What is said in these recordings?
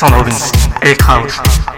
Alessandro Vince,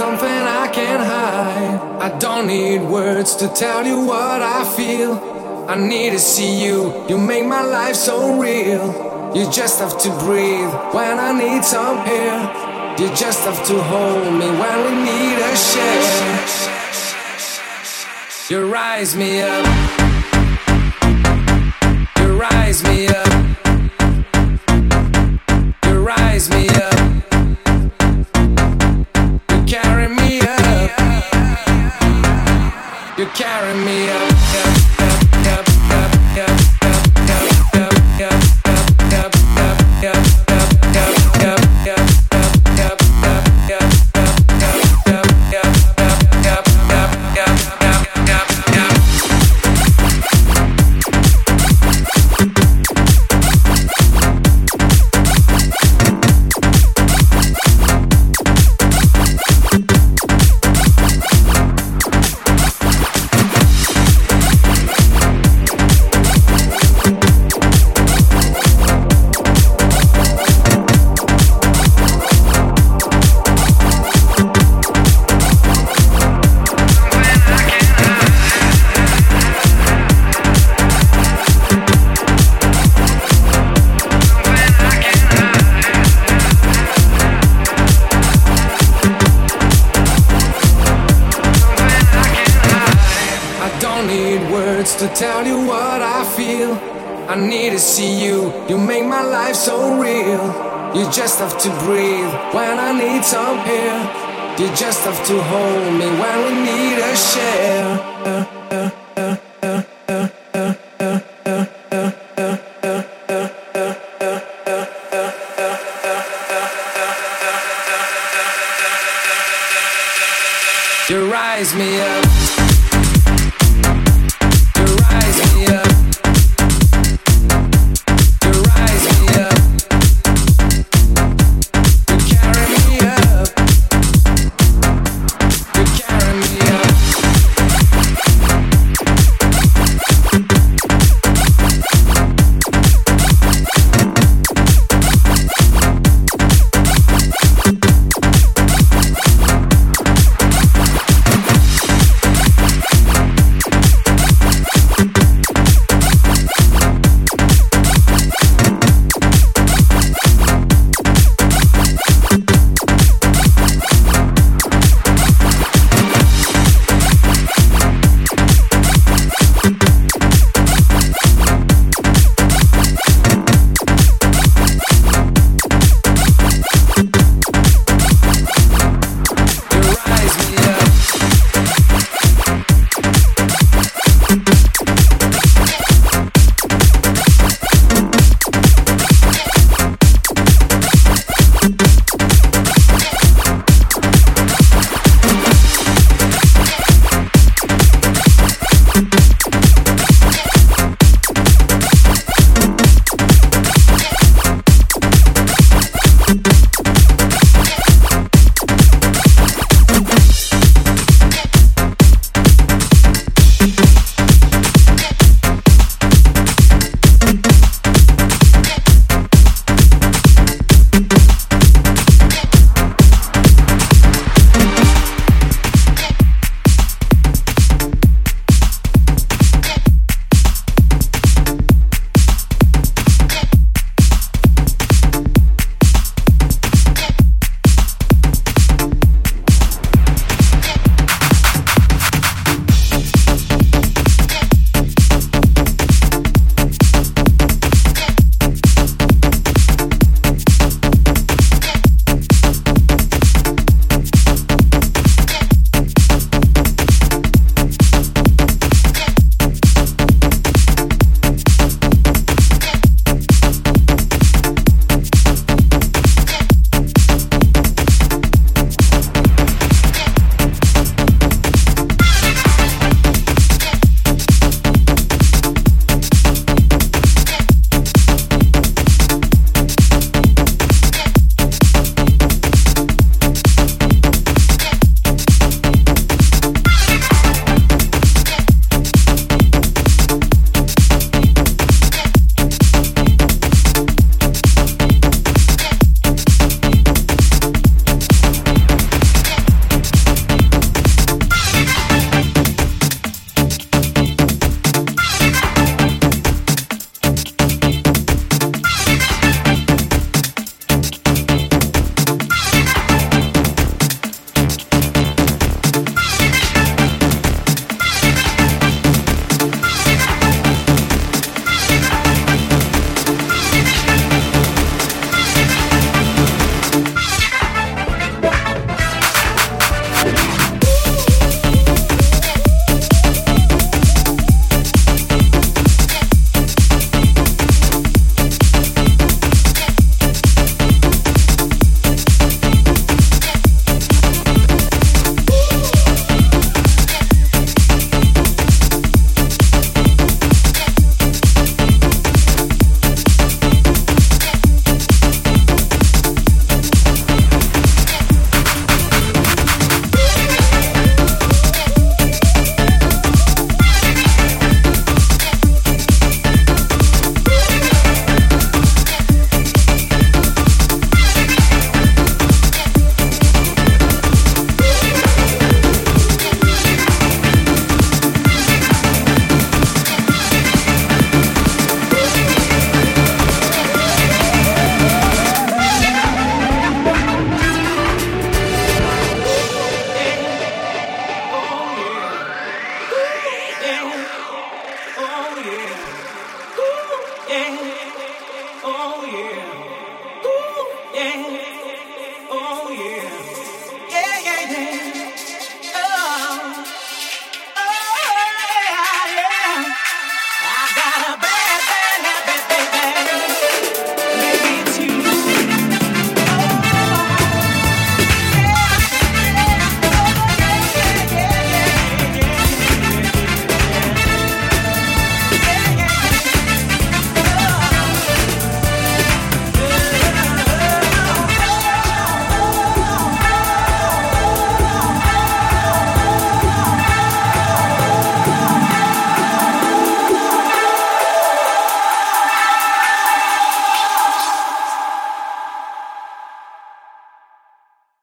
Electra I can't hide. I don't need words to tell you what I feel. I need to see you, you make my life so real. You just have to breathe when I need some air. You just have to hold me when we need a share. You rise me up. You rise me up. You rise me up. Carry me up.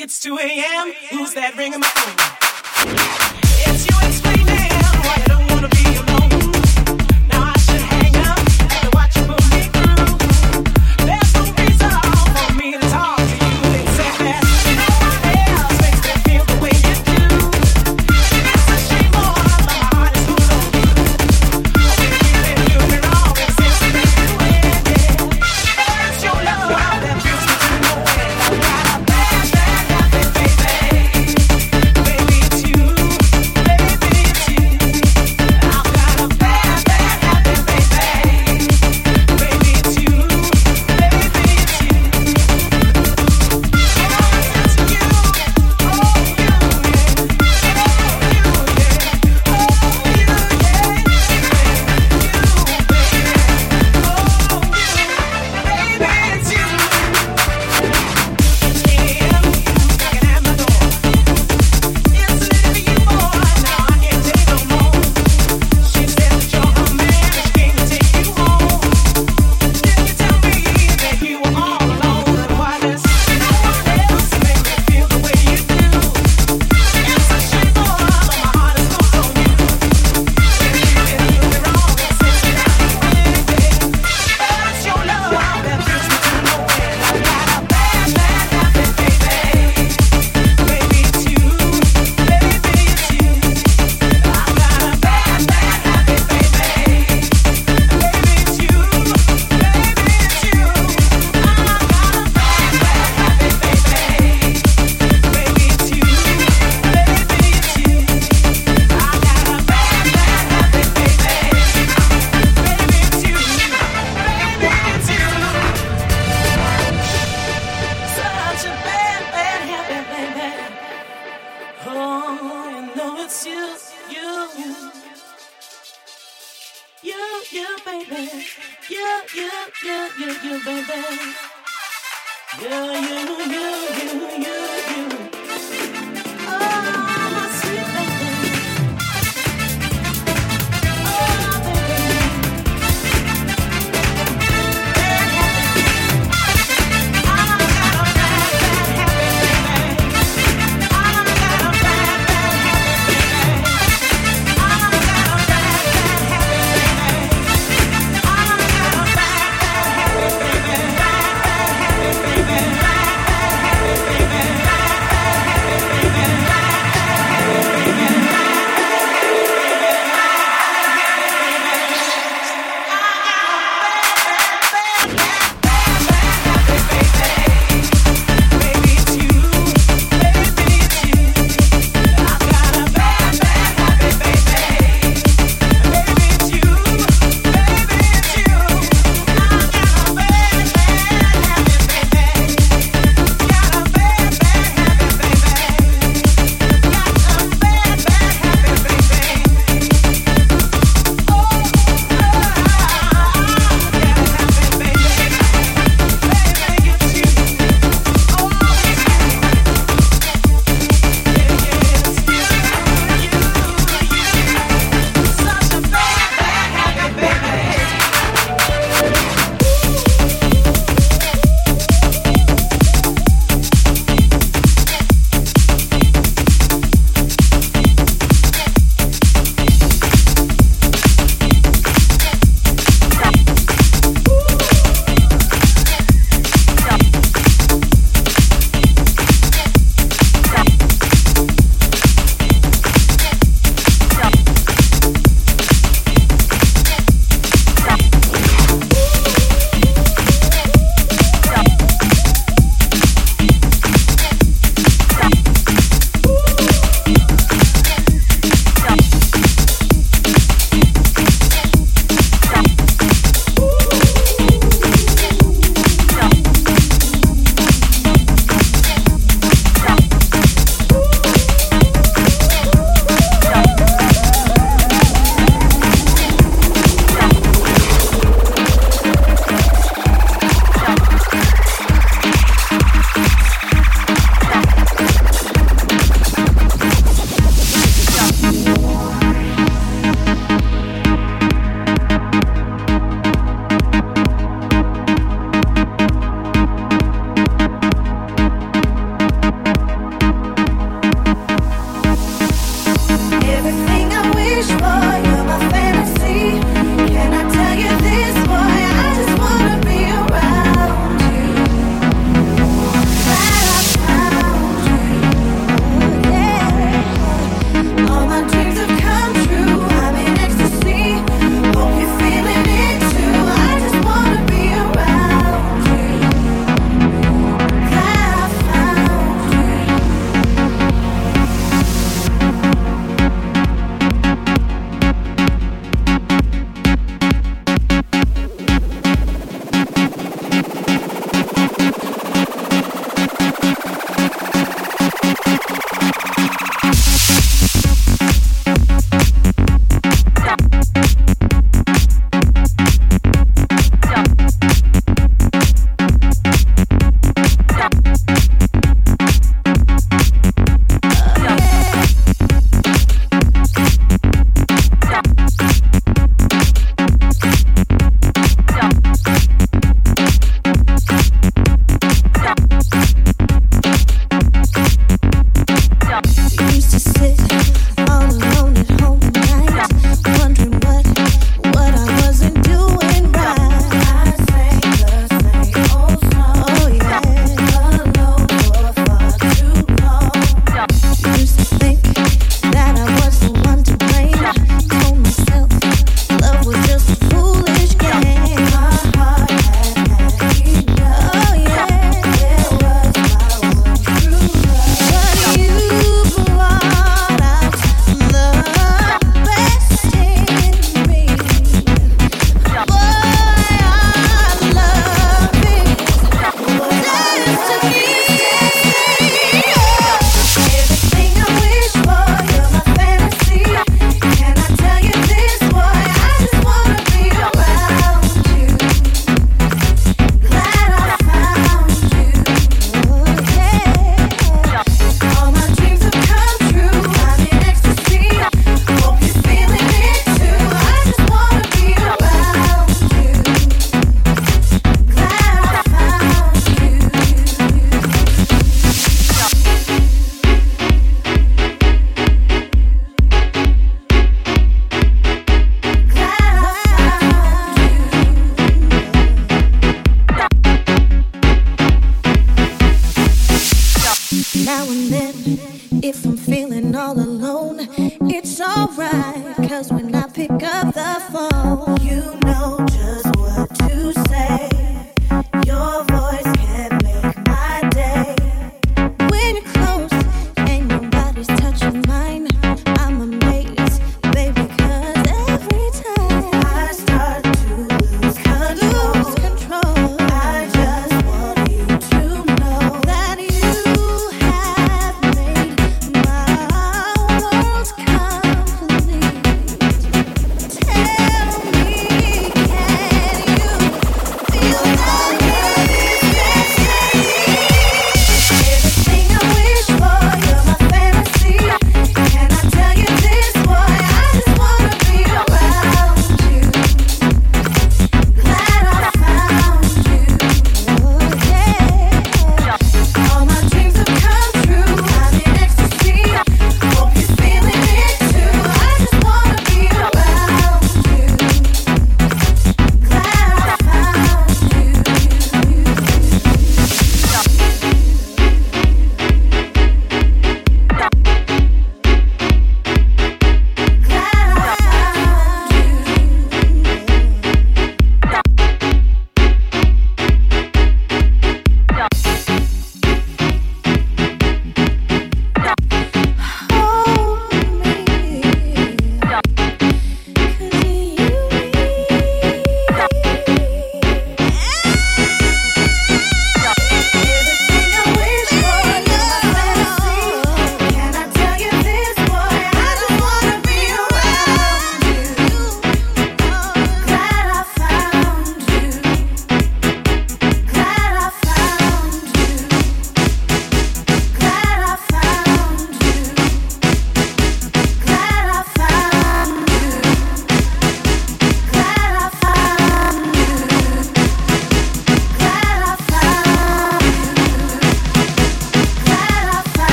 It's 2 a.m. Who's that ringing my phone? It's you explaining why you don't wanna be.